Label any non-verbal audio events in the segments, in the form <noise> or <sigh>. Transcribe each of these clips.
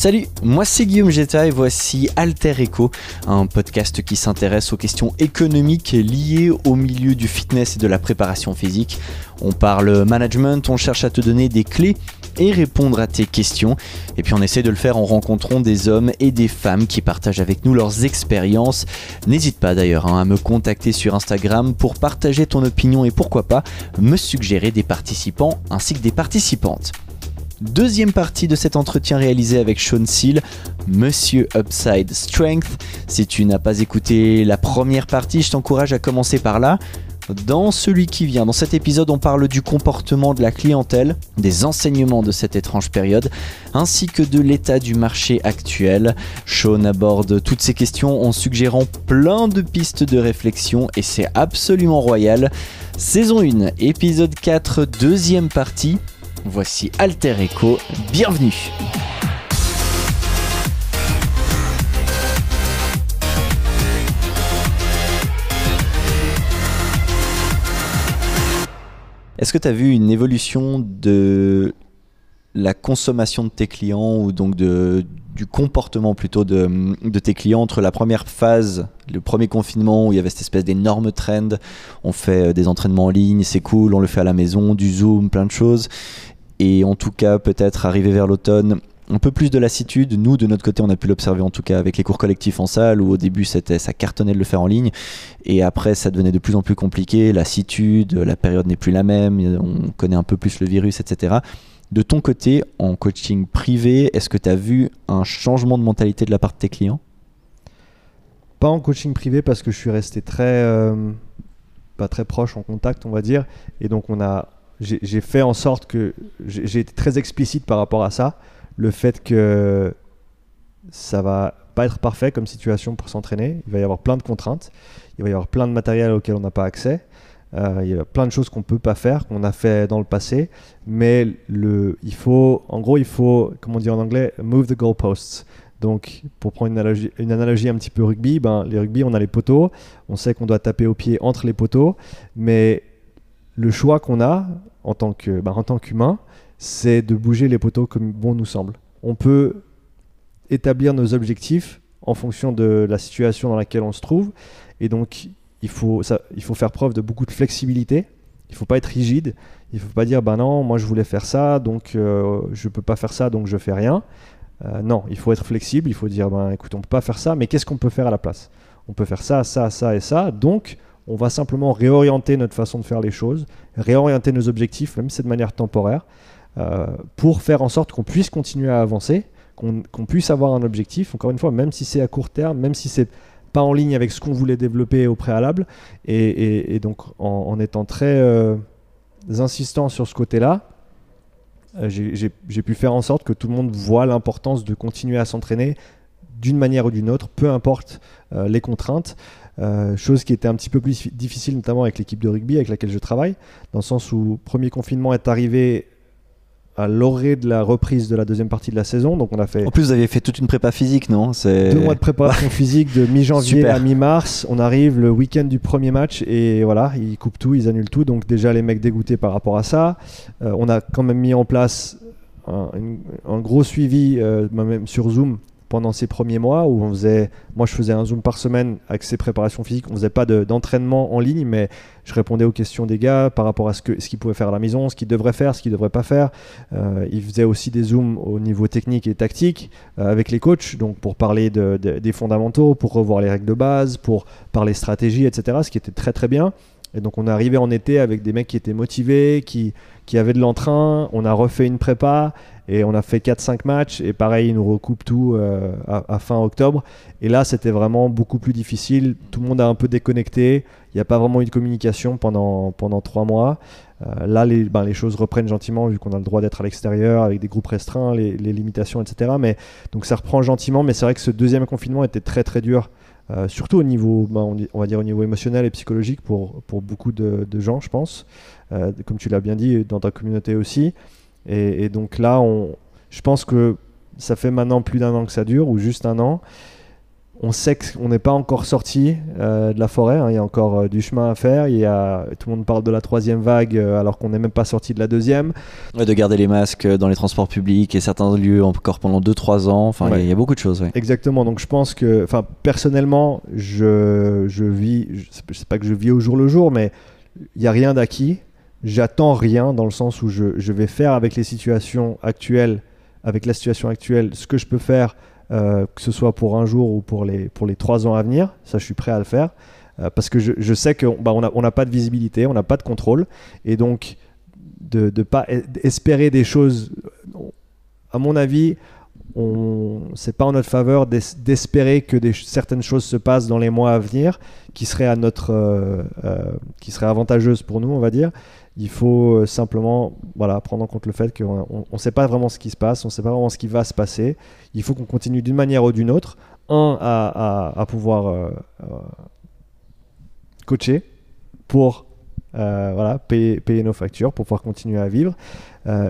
Salut, moi c'est Guillaume Jetta et voici Alter Echo, un podcast qui s'intéresse aux questions économiques liées au milieu du fitness et de la préparation physique. On parle management, on cherche à te donner des clés et répondre à tes questions. Et puis on essaie de le faire en rencontrant des hommes et des femmes qui partagent avec nous leurs expériences. N'hésite pas d'ailleurs hein, à me contacter sur Instagram pour partager ton opinion et pourquoi pas me suggérer des participants ainsi que des participantes. Deuxième partie de cet entretien réalisé avec Sean Seal, Monsieur Upside Strength. Si tu n'as pas écouté la première partie, je t'encourage à commencer par là. Dans celui qui vient, dans cet épisode, on parle du comportement de la clientèle, des enseignements de cette étrange période, ainsi que de l'état du marché actuel. Sean aborde toutes ces questions en suggérant plein de pistes de réflexion et c'est absolument royal. Saison 1, épisode 4, deuxième partie. Voici Alter Echo, bienvenue. Est-ce que tu as vu une évolution de la consommation de tes clients ou donc du comportement plutôt de, de, tes clients entre la première phase, le premier confinement où il y avait cette espèce d'énorme trend, on fait des entraînements en ligne, c'est cool, on le fait à la maison, du zoom, plein de choses, et en tout cas peut-être arriver vers l'automne un peu plus de lassitude. Nous, de notre côté, on a pu l'observer en tout cas avec les cours collectifs en salle, où au début, ça cartonnait de le faire en ligne. Et après, ça devenait de plus en plus compliqué. Lassitude, la période n'est plus la même, on connaît un peu plus le virus, etc. De ton côté, en coaching privé, est-ce que tu as vu un changement de mentalité de la part de tes clients? Pas en coaching privé parce que je suis resté très, euh, pas très proche en contact, on va dire. Et donc, on a, j'ai fait en sorte que j'ai été très explicite par rapport à ça. Le fait que ça va pas être parfait comme situation pour s'entraîner. Il va y avoir plein de contraintes. Il va y avoir plein de matériel auquel on n'a pas accès. Euh, il y a plein de choses qu'on peut pas faire, qu'on a fait dans le passé. Mais il faut, en gros, il faut, comme on dit en anglais, move the goalposts. Donc, pour prendre une analogie, une analogie un petit peu rugby, ben, les rugby, on a les poteaux. On sait qu'on doit taper au pied entre les poteaux. Mais le choix qu'on a en tant que, bah, tant qu'humain, c'est de bouger les poteaux comme bon nous semble. On peut établir nos objectifs en fonction de la situation dans laquelle on se trouve, et donc il faut, il faut faire preuve de beaucoup de flexibilité. Il faut pas être rigide. Il faut pas dire, ben non, moi je voulais faire ça, donc euh, je peux pas faire ça, donc je fais rien. Euh, non, il faut être flexible. Il faut dire, ben écoute, on peut pas faire ça, mais qu'est-ce qu'on peut faire à la place? On peut faire ça, ça, ça et ça. Donc, on va simplement réorienter notre façon de faire les choses, réorienter nos objectifs, même si c'est de manière temporaire, euh, pour faire en sorte qu'on puisse continuer à avancer, qu'on puisse avoir un objectif, encore une fois, même si c'est à court terme, même si c'est pas en ligne avec ce qu'on voulait développer au préalable, et, donc en, étant très euh, insistant sur ce côté-là, euh, j'ai pu faire en sorte que tout le monde voit l'importance de continuer à s'entraîner d'une manière ou d'une autre, peu importe les contraintes. Euh, chose qui était un petit peu plus difficile, notamment avec l'équipe de rugby avec laquelle je travaille, dans le sens où premier confinement est arrivé à l'orée de la reprise de la deuxième partie de la saison. Donc on a fait. En plus, vous avez fait toute une prépa physique, non? Deux mois de préparation <laughs> physique de mi-janvier à mi-mars. On arrive le week-end du premier match et voilà, ils coupent tout, ils annulent tout. Donc déjà les mecs dégoûtés par rapport à ça. Euh, on a quand même mis en place un, gros suivi, euh, même sur Zoom, pendant ces premiers mois où on faisait, moi je faisais un zoom par semaine avec ces préparations physiques, on faisait pas d'entraînement en ligne, mais je répondais aux questions des gars par rapport à ce qu'ils ce qu'ils pouvaient faire à la maison, ce qu'ils devraient faire, ce qu'ils devraient pas faire. Euh, ils faisaient aussi des zooms au niveau technique et tactique euh, avec les coachs, donc pour parler de, des fondamentaux, pour revoir les règles de base, pour parler stratégie, etc. Ce qui était très très bien. Et donc on est arrivé en été avec des mecs qui étaient motivés, qui, qui avaient de l'entrain. On a refait une prépa et on a fait 4-5 matchs. Et pareil, ils nous recoupent tout euh, à, fin octobre. Et là, c'était vraiment beaucoup plus difficile. Tout le monde a un peu déconnecté. Il n'y a pas vraiment eu de communication pendant, pendant 3 mois. Euh, là, les, ben, les choses reprennent gentiment vu qu'on a le droit d'être à l'extérieur avec des groupes restreints, les, limitations, etc. Mais, donc ça reprend gentiment. Mais c'est vrai que ce deuxième confinement était très très dur euh, surtout au niveau, bah, on, va dire au niveau émotionnel et psychologique pour, beaucoup de, gens, je pense, euh, comme tu l'as bien dit, dans ta communauté aussi. Et, donc là, je pense que ça fait maintenant plus d'un an que ça dure, ou juste un an. On sait qu'on n'est pas encore sorti euh, de la forêt, hein. il y a encore euh, du chemin à faire, il y a, tout le monde parle de la troisième vague euh, alors qu'on n'est même pas sorti de la deuxième. de garder les masques dans les transports publics et certains lieux encore pendant 2-3 ans, enfin il y, a beaucoup de choses. Exactement, donc je pense que, enfin personnellement, je, je vis, je sais pas que je vis au jour le jour, mais il n'y a rien d'acquis, j'attends rien dans le sens où je, je vais faire avec les situations actuelles, avec la situation actuelle, ce que je peux faire euh, que ce soit pour un jour ou pour les, pour les trois ans à venir. Ça, je suis prêt à le faire. Euh, parce que je, je sais qu'on bah, n'a on a pas de visibilité, on n'a pas de contrôle. Et donc, de ne pas espérer des choses, à mon avis, c'est pas en notre faveur d'espérer que certaines choses se passent dans les mois à venir qui seraient à notre euh, qui seraient avantageuses pour nous on va dire il faut euh, simplement voilà, prendre en compte le fait qu'on ne sait pas vraiment ce qui se passe, on ne sait pas vraiment ce qui va se passer. Il faut qu'on continue d'une manière ou d'une autre, un, à, pouvoir euh, euh, coacher pour voilà, payer, payer, nos factures, pour pouvoir continuer à vivre.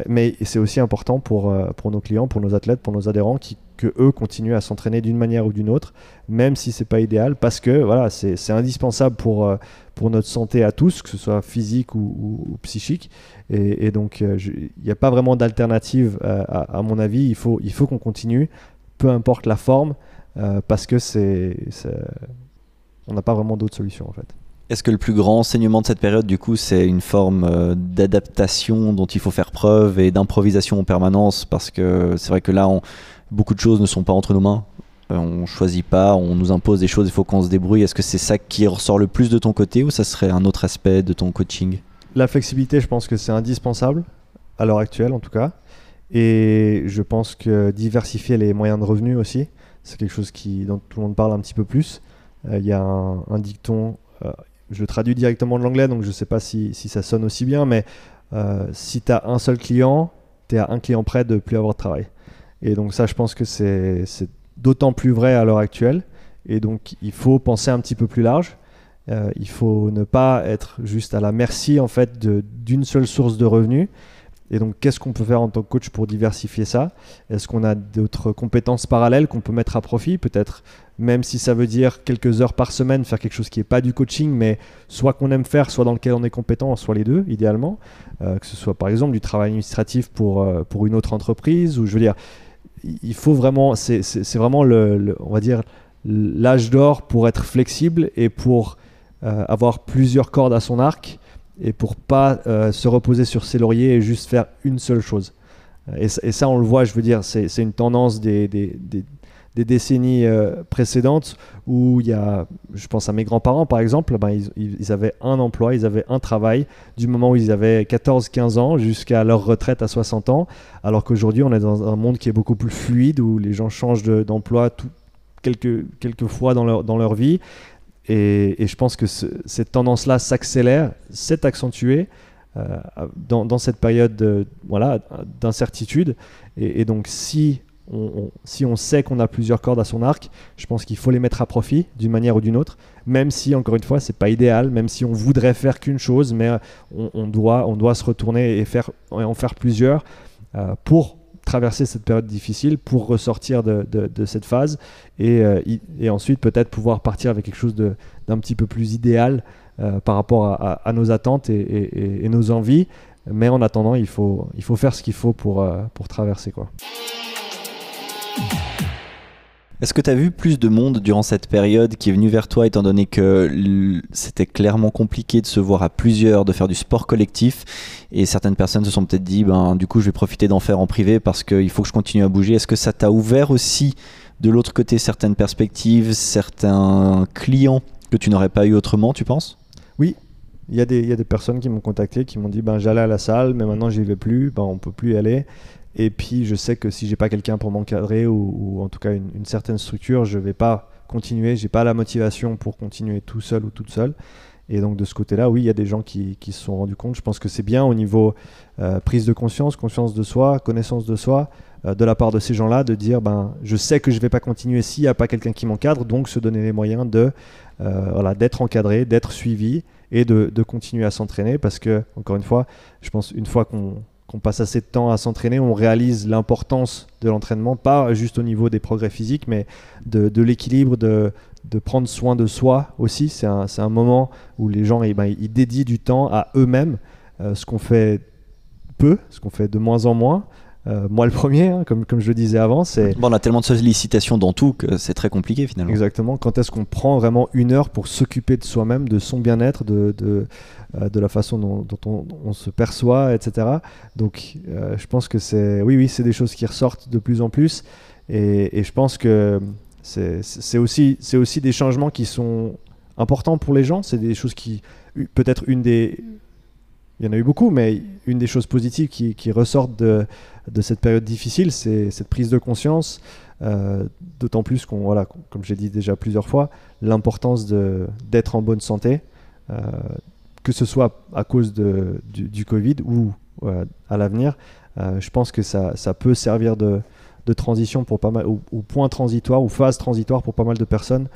mais c'est aussi important pour, pour nos clients, pour nos athlètes, pour nos adhérents qui que eux continuent à s'entraîner d'une manière ou d'une autre, même si c'est pas idéal, parce que voilà, c'est indispensable pour, euh, pour notre santé à tous, que ce soit physique ou, psychique. Et, donc, euh, il n'y a pas vraiment d'alternative, euh, à, mon avis. Il faut, il faut qu'on continue, peu importe la forme, parce que c'est, on n'a pas vraiment d'autre solution en fait. Est-ce que le plus grand enseignement de cette période, du coup, c'est une forme d'adaptation dont il faut faire preuve et d'improvisation en permanence? Parce que c'est vrai que là, on, beaucoup de choses ne sont pas entre nos mains. Euh, on choisit pas, on nous impose des choses, il faut qu'on se débrouille. Est-ce que c'est ça qui ressort le plus de ton côté ou ça serait un autre aspect de ton coaching? La flexibilité, je pense que c'est indispensable, à l'heure actuelle en tout cas. Et je pense que diversifier les moyens de revenus aussi, c'est quelque chose qui, dont tout le monde parle un petit peu plus. Euh, il y a un, dicton, euh, je le traduis directement de l'anglais, donc je ne sais pas si, ça sonne aussi bien, mais si tu as un seul client, tu es à un client près de plus avoir de travail. Et donc ça, je pense que c'est d'autant plus vrai à l'heure actuelle. Et donc il faut penser un petit peu plus large. Euh, il faut ne pas être juste à la merci en fait d'une seule source de revenus. Et donc, qu'est-ce qu'on peut faire en tant que coach pour diversifier ça? Est-ce qu'on a d'autres compétences parallèles qu'on peut mettre à profit? Peut-être, même si ça veut dire quelques heures par semaine, faire quelque chose qui n'est pas du coaching, mais soit qu'on aime faire, soit dans lequel on est compétent, soit les deux, idéalement. Euh, que ce soit par exemple du travail administratif pour, euh, pour une autre entreprise, ou je veux dire, il faut vraiment, c'est vraiment le, on va dire l'âge d'or pour être flexible et pour euh, avoir plusieurs cordes à son arc et pour pas euh, se reposer sur ses lauriers et juste faire une seule chose. Et, ça, on le voit, je veux dire, c'est une tendance des, des, des décennies euh, précédentes où il y a, je pense à mes grands-parents par exemple, ben, ils, avaient un emploi, ils avaient un travail du moment où ils avaient 14-15 ans jusqu'à leur retraite à 60 ans, alors qu'aujourd'hui on est dans un monde qui est beaucoup plus fluide où les gens changent d'emploi quelques, quelques fois dans leur, dans leur vie. Et, je pense que cette tendance-là s'accélère, s'est accentuée. Euh, dans, dans, cette période voilà, d'incertitude. Et, donc, si si on sait qu'on a plusieurs cordes à son arc, je pense qu'il faut les mettre à profit d'une manière ou d'une autre, même si, encore une fois, c'est pas idéal, même si on voudrait faire qu'une chose, mais on, doit, on doit se retourner et, en faire plusieurs euh, pour traverser cette période difficile, pour ressortir de, cette phase euh, et, ensuite peut-être pouvoir partir avec quelque chose d'un petit peu plus idéal euh, par rapport à, nos attentes et, nos envies. Mais en attendant, il faut, il faut faire ce qu'il faut pour, pour traverser. quoi. Est-ce que tu as vu plus de monde durant cette période qui est venu vers toi étant donné que c'était clairement compliqué de se voir à plusieurs, de faire du sport collectif et certaines personnes se sont peut-être dit ben du coup je vais profiter d'en faire en privé parce qu'il faut que je continue à bouger. Est-ce que ça t'a ouvert aussi de l'autre côté certaines perspectives, certains clients que tu n'aurais pas eu autrement, tu penses? Oui, il y, a des, personnes qui m'ont contacté, qui m'ont dit ben, j'allais à la salle, mais maintenant j'y vais plus, ben, on peut plus y aller. Et puis je sais que si j'ai pas quelqu'un pour m'encadrer ou, en tout cas une, certaine structure, je vais pas continuer, j'ai pas la motivation pour continuer tout seul ou toute seule. Et donc de ce côté-là, oui, il y a des gens qui, qui, se sont rendus compte. Je pense que c'est bien au niveau euh, prise de conscience, conscience de soi, connaissance de soi, euh, de la part de ces gens-là, de dire, ben, je sais que je vais pas continuer s'il n'y a pas quelqu'un qui m'encadre, donc se donner les moyens de, euh, voilà, d'être encadré, d'être suivi et de, de continuer à s'entraîner, parce que encore une fois, je pense une fois qu'on qu'on passe assez de temps à s'entraîner, on réalise l'importance de l'entraînement, pas juste au niveau des progrès physiques, mais de, l'équilibre, de, prendre soin de soi aussi. C'est un, moment où les gens eh ben, ils dédient du temps à eux-mêmes, euh, ce qu'on fait peu, ce qu'on fait de moins en moins. Euh, moi le premier, hein, comme, comme je le disais avant, c'est... Bon, on a tellement de sollicitations dans tout que c'est très compliqué finalement. Exactement. Quand est-ce qu'on prend vraiment une heure pour s'occuper de soi-même, de son bien-être, de, de, euh, de, la façon dont, on, se perçoit, etc. Donc euh, je pense que c'est... Oui, oui, c'est des choses qui ressortent de plus en plus. Et, et je pense que c'est aussi, aussi des changements qui sont importants pour les gens. C'est des choses qui... Peut-être une des il y en a eu beaucoup, mais une des choses positives qui, ressortent de, cette période difficile, c'est cette prise de conscience, euh, d'autant plus qu'on, voilà, comme j'ai dit déjà plusieurs fois, l'importance d'être en bonne santé, euh, que ce soit à cause du, Covid ou euh, à l'avenir. je pense que ça, peut servir de, transition pour pas mal, ou, point transitoire, ou phase transitoire pour pas mal de personnes,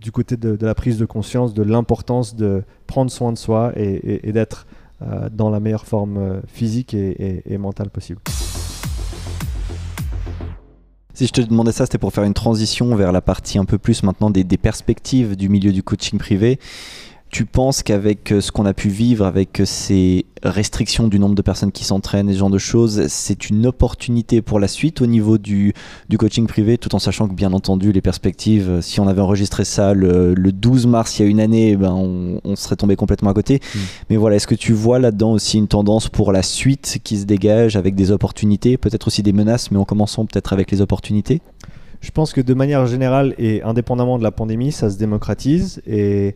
du côté de, la prise de conscience de l'importance de prendre soin de soi et, d'être euh, dans la meilleure forme euh, physique et, mentale possible. Si je te demandais ça, c'était pour faire une transition vers la partie un peu plus maintenant des perspectives du milieu du coaching privé. Tu penses qu'avec euh, ce qu'on a pu vivre, avec euh, ces restrictions du nombre de personnes qui s'entraînent et ce genre de choses, c'est une opportunité pour la suite au niveau du, du, coaching privé, tout en sachant que bien entendu les perspectives, euh, si on avait enregistré ça le, 12 mars il y a une année, ben on, serait tombé complètement à côté. Mm. Mais voilà, est-ce que tu vois là-dedans aussi une tendance pour la suite qui se dégage avec des opportunités, peut-être aussi des menaces, mais en commençant peut-être avec les opportunités? Je pense que de manière générale et indépendamment de la pandémie, ça se démocratise et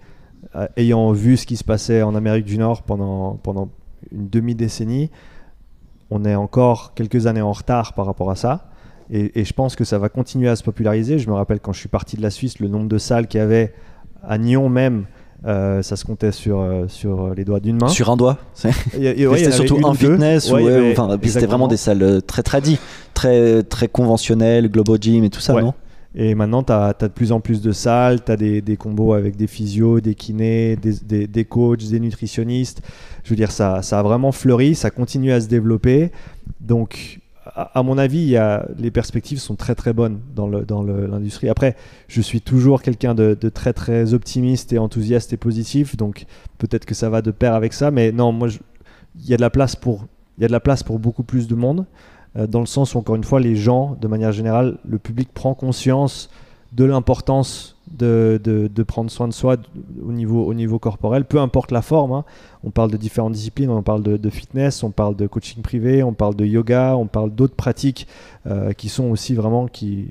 ayant vu ce qui se passait en Amérique du Nord pendant, pendant une demi-décennie, on est encore quelques années en retard par rapport à ça. Et, je pense que ça va continuer à se populariser. Je me rappelle quand je suis parti de la Suisse, le nombre de salles qu'il y avait à Nyon même, euh, ça se comptait sur, euh, sur les doigts d'une main. Sur un doigt C'était surtout un fitness, c'était vraiment des salles très tradies, très, très conventionnelles, Globo Gym et tout ça, non? Et maintenant, tu as, de plus en plus de salles, tu as des, combos avec des physios, des kinés, des, coachs, des nutritionnistes. Je veux dire, ça, a vraiment fleuri, ça continue à se développer. Donc, à, mon avis, les perspectives sont très très bonnes dans l'industrie. Après, je suis toujours quelqu'un de, très très optimiste et enthousiaste et positif, donc peut-être que ça va de pair avec ça. Mais non, moi, il y a de la place pour beaucoup plus de monde. Euh, dans le sens où, encore une fois, les gens, de manière générale, le public prend conscience de l'importance de, de, prendre soin de soi au niveau, au niveau corporel, peu importe la forme. Hein. On parle de différentes disciplines, on parle de, fitness, on parle de coaching privé, on parle de yoga, on parle d'autres pratiques euh, qui sont aussi vraiment, qui,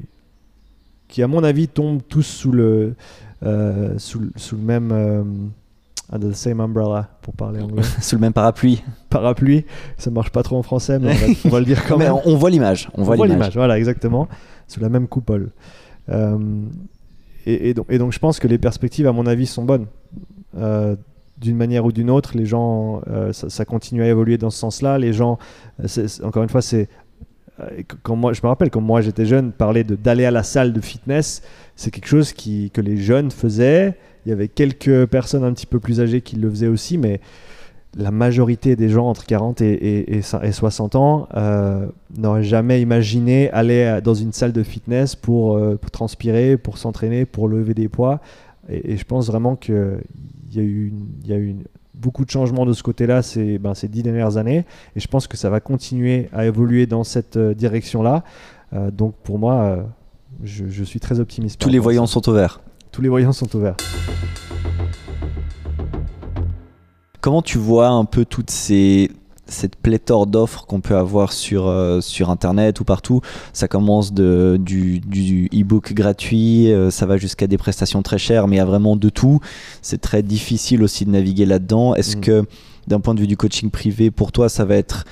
qui à mon avis tombent tous sous le, euh, sous, sous, le même Under the same umbrella, pour parler anglais. <laughs> Sous le même parapluie. Parapluie, ça marche pas trop en français, mais on va, le dire quand même. Mais on, voit l'image. On, voit l'image, voilà, exactement. Sous la même coupole. Euh, et, donc, et, donc, je pense que les perspectives, à mon avis, sont bonnes. Euh, d'une manière ou d'une autre, les gens, euh, ça, continue à évoluer dans ce sens-là. Les gens, encore une fois, c'est quand moi, je me rappelle quand moi j'étais jeune, parler d'aller à la salle de fitness, c'est quelque chose que les jeunes faisaient il y avait quelques personnes un petit peu plus âgées qui le faisaient aussi, mais la majorité des gens entre 40 et, et, 60 ans euh, n'auraient jamais imaginé aller dans une salle de fitness pour, euh, transpirer, pour s'entraîner, pour lever des poids. Et, je pense vraiment qu'il y a eu, y a eu beaucoup de changements de ce côté-là ces, ben, ces dix dernières années. Et je pense que ça va continuer à évoluer dans cette euh, direction-là. donc pour moi, je, je, suis très optimiste. Tous les voyants sont au vert. Tous les voyants sont ouverts. Comment tu vois un peu toutes ces cette pléthore d'offres qu'on peut avoir sur, euh, sur internet ou partout, ça commence de, du, du e-book gratuit, euh, ça va jusqu'à des prestations très chères, mais il y a vraiment de tout. C'est très difficile aussi de naviguer là-dedans. Est-ce mm. que d'un point de vue du coaching privé, pour toi, ça va être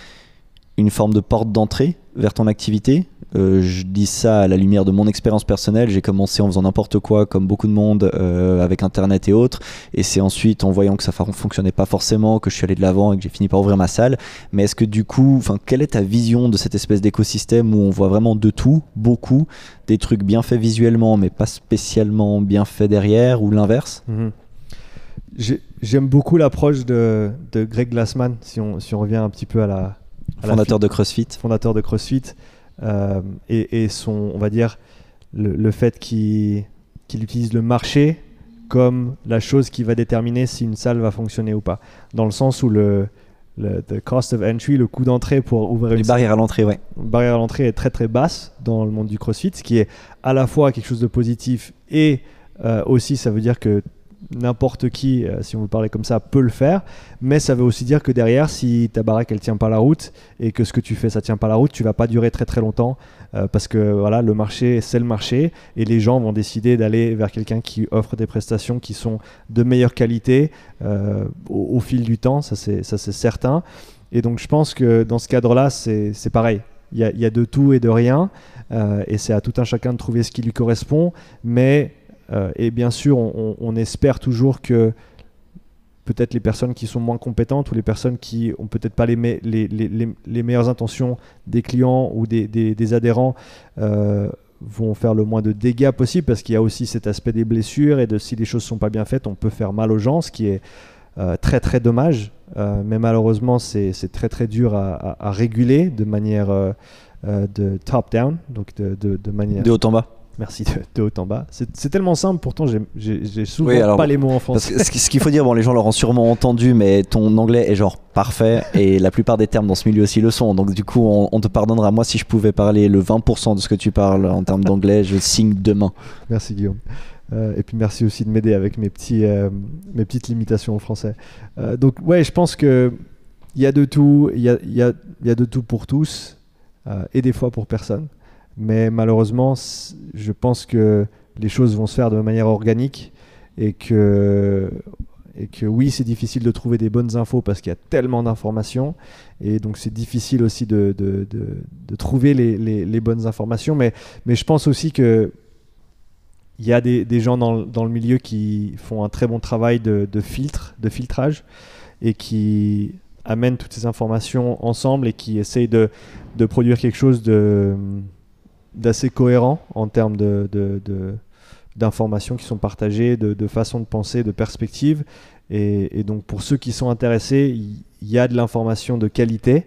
une forme de porte d'entrée vers ton activité? Euh, je dis ça à la lumière de mon expérience personnelle. J'ai commencé en faisant n'importe quoi, comme beaucoup de monde, euh, avec Internet et autres. Et c'est ensuite, en voyant que ça ne fonctionnait pas forcément, que je suis allé de l'avant et que j'ai fini par ouvrir ma salle. Mais est-ce que du coup, quelle est ta vision de cette espèce d'écosystème où on voit vraiment de tout, beaucoup, des trucs bien faits visuellement, mais pas spécialement bien faits derrière, ou l'inverse? Mhm. j'aime beaucoup l'approche de, de Greg Glassman, si on, si on revient un petit peu à la. à la Fondateur de CrossFit. fondateur de CrossFit, et, et son, on va dire, le, le fait qu'il qu'il utilise le marché comme la chose qui va déterminer si une salle va fonctionner ou pas. Dans le sens où le, le the cost of entry, le coût d'entrée pour ouvrir Les une salle, barrières à l'entrée, ouais. barrière à l'entrée est très très basse dans le monde du CrossFit, ce qui est à la fois quelque chose de positif et euh, aussi ça veut dire que n'importe qui, euh, si on veut parler comme ça, peut le faire, mais ça veut aussi dire que derrière, si ta baraque elle tient pas la route et que ce que tu fais ça tient pas la route, tu vas pas durer très très longtemps euh, parce que voilà, le marché c'est le marché et les gens vont décider d'aller vers quelqu'un qui offre des prestations qui sont de meilleure qualité euh, au, fil du temps, ça c'est certain. Et donc je pense que dans ce cadre-là, c'est pareil. Il y, a, y a de tout et de rien, et c'est à tout un chacun de trouver ce qui lui correspond. Mais et bien sûr, on, espère toujours que peut-être les personnes qui sont moins compétentes ou les personnes qui ont peut-être pas les, me- les, les- les- les meilleures intentions des clients ou des, adhérents euh, vont faire le moins de dégâts possible parce qu'il y a aussi cet aspect des blessures et de si les choses sont pas bien faites, on peut faire mal aux gens, ce qui est euh, très très dommage. Euh, mais malheureusement, c'est très très dur à, réguler de manière euh, euh, de top down, donc de manière. De haut en bas. Merci de, de haut en bas. C'est tellement simple, pourtant j'ai- souvent Oui, alors, pas les mots en Parce français. que ce qui- ce qu'il faut dire, bon, les gens l'auront sûrement entendu, mais ton anglais est genre parfait et la plupart des termes dans ce milieu aussi le sont. Donc du coup, on, on te pardonnera. Moi, si je pouvais parler le 20% de ce que tu parles en termes d'anglais, je signe demain. Merci Guillaume. Euh, et puis merci aussi de m'aider avec mes, petits, euh, mes petites limitations en français. Euh, donc ouais, je pense que il y a de tout, il y a, y a- y a de tout pour tous et des fois pour personne. Mais malheureusement, je pense que les choses vont se faire de manière organique et que, et que oui, c'est difficile de trouver des bonnes infos parce qu'il y a tellement d'informations et donc c'est difficile aussi de, de, de- trouver les, les- bonnes informations. Mais, mais je pense aussi que il y a des, des gens dans, dans le milieu qui font un très bon travail de, de filtre, de filtrage, et qui amènent toutes ces informations ensemble et qui essayent de, de produire quelque chose de d'assez cohérent en termes de, d'informations qui sont partagées, de, de façon de penser, de perspective. Et, donc pour ceux qui sont intéressés, il il y, a de l'information de qualité.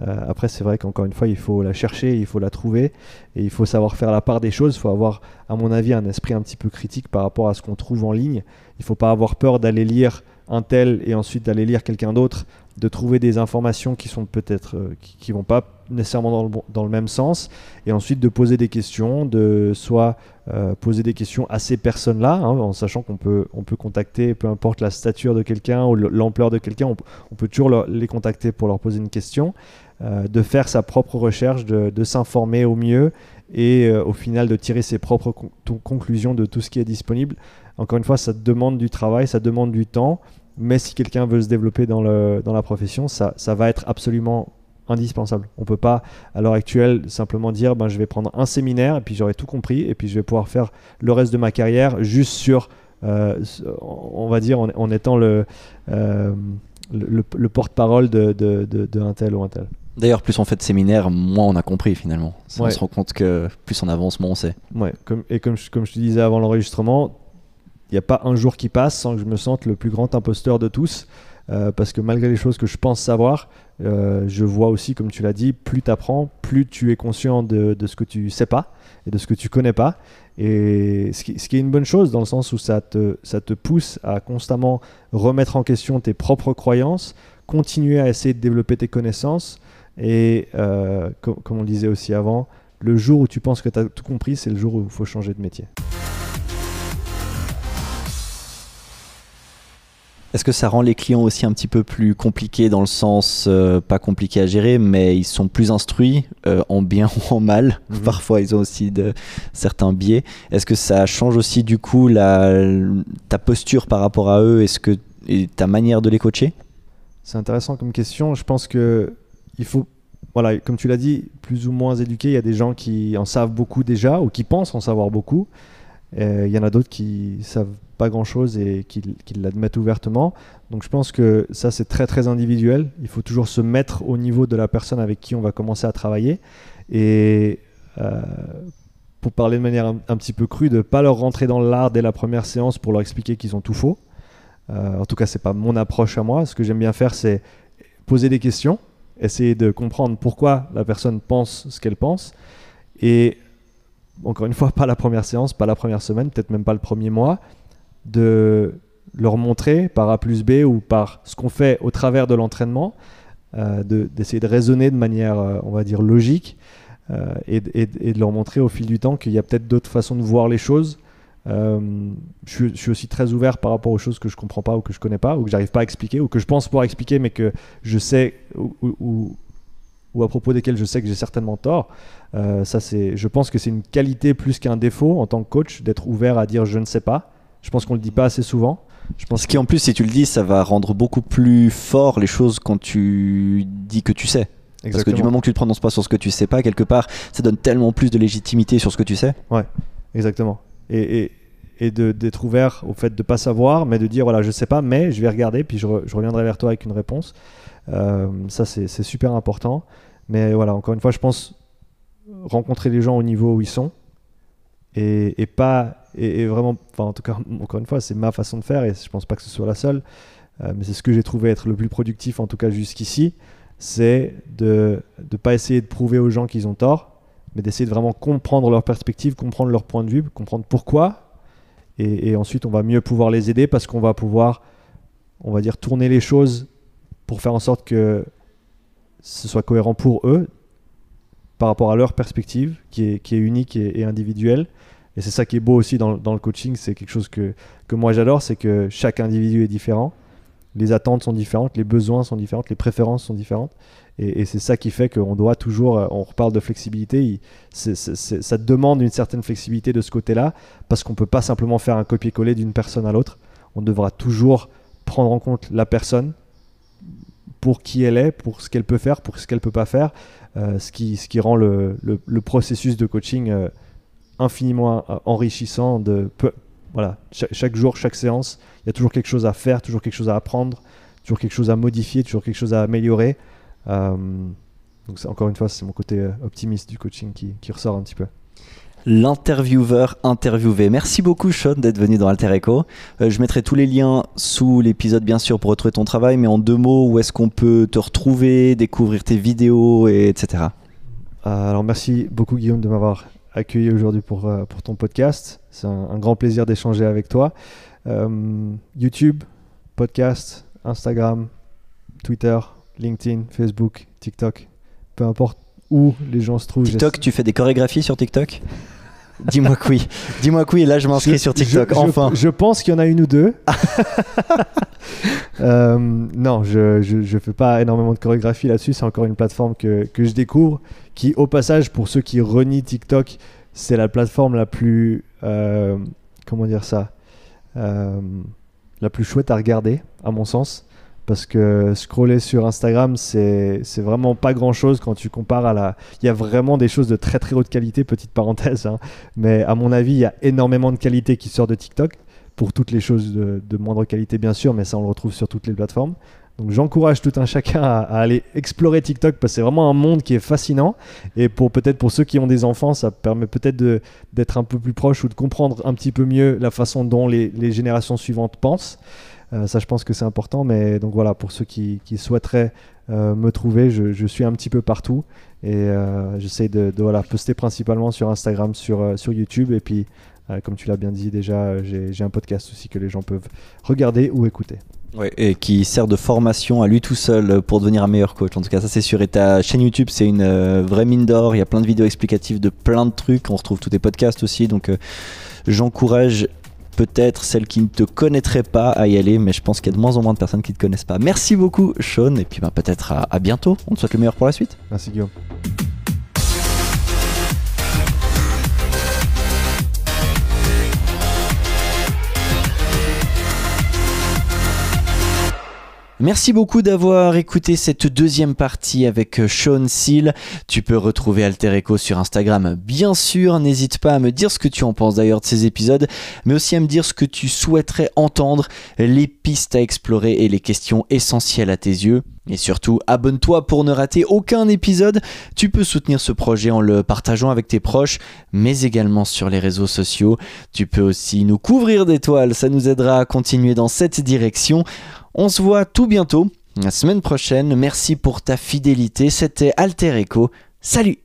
Euh, après, c'est vrai qu'encore une fois, il faut la chercher, il faut la trouver, et il faut savoir faire la part des choses. Il faut avoir à mon avis, un esprit un petit peu critique par rapport à ce qu'on trouve en ligne. Il ne faut pas avoir peur d'aller lire un tel et ensuite d'aller lire quelqu'un d'autre, de trouver des informations qui sont peut-être euh, qui, vont pas nécessairement dans le, dans le même sens, et ensuite de poser des questions, de soit euh, poser des questions à ces personnes-là, hein, en sachant qu'on peut, on peut contacter, peu importe la stature de quelqu'un ou le- l'ampleur de quelqu'un, on, peut toujours les contacter pour leur poser une question, euh, de faire sa propre recherche, de, s'informer au mieux et au final de tirer ses propres conclusions de tout ce qui est disponible. Encore une fois, ça demande du travail, ça demande du temps, mais si quelqu'un veut se développer dans, le, dans la profession, ça, ça va être absolument indispensable. On peut pas, à l'heure actuelle, simplement dire ben, je vais prendre un séminaire et puis j'aurai tout compris et puis je vais pouvoir faire le reste de ma carrière juste sur, euh, on va dire, en, en étant le, euh, le, le- le porte-parole de, de, de- de un tel ou un tel. D'ailleurs, plus on fait de séminaires, moins on a compris finalement. On Ouais. se rend compte que plus on avance, moins on sait. Ouais, comme, et comme je, comme je te disais avant l'enregistrement, il n'y a pas un jour qui passe sans que je me sente le plus grand imposteur de tous. euh, parce que malgré les choses que je pense savoir, euh, je vois aussi, comme tu l'as dit, plus tu apprends, plus tu es conscient de, ce que tu sais pas et de ce que tu connais pas. Et ce qui, est une bonne chose dans le sens où ça te, pousse à constamment remettre en question tes propres croyances, continuer à essayer de développer tes connaissances. Et euh, co- comme on le disait aussi avant, le jour où tu penses que tu as tout compris, c'est le jour où il faut changer de métier. Est-ce que ça rend les clients aussi un petit peu plus compliqués dans le sens euh, pas compliqués à gérer, mais ils sont plus instruits euh, en bien <laughs> ou en mal. Mhm. Parfois, ils ont aussi de certains biais. Est-ce que ça change aussi du coup la, ta posture par rapport à eux? Est-ce que et ta manière de les coacher? C'est intéressant comme question. Je pense que il faut, voilà, comme tu l'as dit, plus ou moins éduqués. Il y a des gens qui en savent beaucoup déjà ou qui pensent en savoir beaucoup. Et il y en a d'autres qui savent pas grand-chose et qui, l'admettent ouvertement. Donc je pense que ça c'est très très individuel. Il faut toujours se mettre au niveau de la personne avec qui on va commencer à travailler. Et euh, pour parler de manière un, un petit peu crue, de pas leur rentrer dans l'art dès la première séance pour leur expliquer qu'ils ont tout faux. Euh, en tout cas, c'est pas mon approche à moi. Ce que j'aime bien faire, c'est poser des questions, essayer de comprendre pourquoi la personne pense ce qu'elle pense. Et encore une fois, pas la première séance, pas la première semaine, peut-être même pas le premier mois, de leur montrer par A plus B ou par ce qu'on fait au travers de l'entraînement, euh, d'essayer de, raisonner de manière, euh, on va dire, logique euh, et, de leur montrer au fil du temps qu'il y a peut-être d'autres façons de voir les choses. Je suis, je, suis, aussi très ouvert par rapport aux choses que je comprends pas ou que je connais pas ou que j'arrive pas à expliquer ou que je pense pouvoir expliquer mais que je sais ou, ou, ou à propos desquelles je sais que j'ai certainement tort. ça, c'est, je pense que c'est une qualité plus qu'un défaut en tant que coach d'être ouvert à dire je ne sais pas. Je pense qu'on le dit pas assez souvent. Je pense qu'en plus, si tu le dis, ça va rendre beaucoup plus fort les choses quand tu dis que tu sais. Exactement. Parce que du moment que tu ne te prononces pas sur ce que tu sais pas, quelque part, ça donne tellement plus de légitimité sur ce que tu sais. Ouais, exactement. Et, et, et d'être ouvert au fait de ne pas savoir, mais de dire voilà, je sais pas, mais je vais regarder, puis je, je reviendrai vers toi avec une réponse. Euh, ça, c'est super important. Mais voilà, encore une fois, je pense rencontrer les gens au niveau où ils sont et, pas et, vraiment, enfin en tout cas, <laughs> encore une fois, c'est ma façon de faire et je pense pas que ce soit la seule, euh, mais c'est ce que j'ai trouvé être le plus productif en tout cas jusqu'ici, c'est de ne pas essayer de prouver aux gens qu'ils ont tort, mais d'essayer de vraiment comprendre leur perspective, comprendre leur point de vue, comprendre pourquoi, et, ensuite on va mieux pouvoir les aider parce qu'on va pouvoir, on va dire, tourner les choses pour faire en sorte que ce soit cohérent pour eux par rapport à leur perspective qui est, unique et, individuelle et c'est ça qui est beau aussi dans, le coaching, c'est quelque chose que, que moi j'adore, c'est que chaque individu est différent, les attentes sont différentes, les besoins sont différents, les préférences sont différentes. Et, c'est ça qui fait qu'on doit toujours, euh, on reparle de flexibilité, ça demande une certaine flexibilité de ce côté-là, parce qu'on ne peut pas simplement faire un copier-coller d'une personne à l'autre. On devra toujours prendre en compte la personne pour qui elle est, pour ce qu'elle peut faire, pour ce qu'elle ne peut pas faire, euh, ce, qui, ce qui rend le, le, processus de coaching euh, infiniment euh, enrichissant. De, voilà, chaque, jour, chaque séance, il y a toujours quelque chose à faire, toujours quelque chose à apprendre, toujours quelque chose à modifier, toujours quelque chose à améliorer. Donc encore une fois, c'est mon côté optimiste du coaching qui, ressort un petit peu l'intervieweur interviewé. Merci beaucoup Sean d'être venu dans Alter Echo. je mettrai tous les liens sous l'épisode bien sûr pour retrouver ton travail, mais en deux mots, où est-ce qu'on peut te retrouver, découvrir tes vidéos, et etc. alors merci beaucoup Guillaume de m'avoir accueilli aujourd'hui pour, euh, pour ton podcast. C'est un, grand plaisir d'échanger avec toi. Euh, YouTube, podcast, Instagram, Twitter, LinkedIn, Facebook, TikTok, peu importe où les gens se trouvent. TikTok, tu fais des chorégraphies sur TikTok? Dis-moi que oui. <laughs> Dis-moi que oui, et là je m'inscris sur TikTok. enfin. Je, pense qu'il y en a une ou deux. <laughs> Euh, non, je, je, fais pas énormément de chorégraphie là-dessus. C'est encore une plateforme que, que, je découvre. Qui, au passage, pour ceux qui renient TikTok, c'est la plateforme la plus. Euh, comment dire ça? Euh, La plus chouette à regarder, à mon sens parce que scroller sur Instagram, c'est vraiment pas grand chose quand tu compares à la. Il y a vraiment des choses de très très haute qualité, petite parenthèse, hein. mais à mon avis, il y a énormément de qualité qui sort de TikTok, pour toutes les choses de, moindre qualité bien sûr, mais ça on le retrouve sur toutes les plateformes. Donc j'encourage tout un chacun à, aller explorer TikTok parce que c'est vraiment un monde qui est fascinant. Et pour peut-être pour ceux qui ont des enfants, ça permet peut-être d'être un peu plus proche ou de comprendre un petit peu mieux la façon dont les, générations suivantes pensent. Euh, ça, je pense que c'est important. Mais donc voilà, pour ceux qui, souhaiteraient euh, me trouver, je, suis un petit peu partout et euh, j'essaie de, voilà, poster principalement sur Instagram, sur, sur YouTube et puis, comme tu l'as bien dit déjà, j'ai un podcast aussi que les gens peuvent regarder ou écouter. Ouais, et qui sert de formation à lui tout seul pour devenir un meilleur coach. En tout cas, ça c'est sûr. Et ta chaîne YouTube, c'est une vraie mine d'or. Il y a plein de vidéos explicatives de plein de trucs. On retrouve tous tes podcasts aussi. Donc, j'encourage peut-être celles qui ne te connaîtraient pas à y aller, mais je pense qu'il y a de moins en moins de personnes qui ne te connaissent pas. Merci beaucoup, Sean, et puis ben, peut-être à, à bientôt. On te souhaite le meilleur pour la suite. Merci, Guillaume. Merci beaucoup d'avoir écouté cette deuxième partie avec euh, Sean Seal. Tu peux retrouver Alter Echo sur Instagram, bien sûr. N'hésite pas à me dire ce que tu en penses d'ailleurs de ces épisodes, mais aussi à me dire ce que tu souhaiterais entendre, les pistes à explorer et les questions essentielles à tes yeux. Et surtout, abonne-toi pour ne rater aucun épisode. Tu peux soutenir ce projet en le partageant avec tes proches, mais également sur les réseaux sociaux. Tu peux aussi nous couvrir d'étoiles, ça nous aidera à continuer dans cette direction. On se voit tout bientôt, la semaine prochaine. Merci pour ta fidélité. C'était Alter Echo. Salut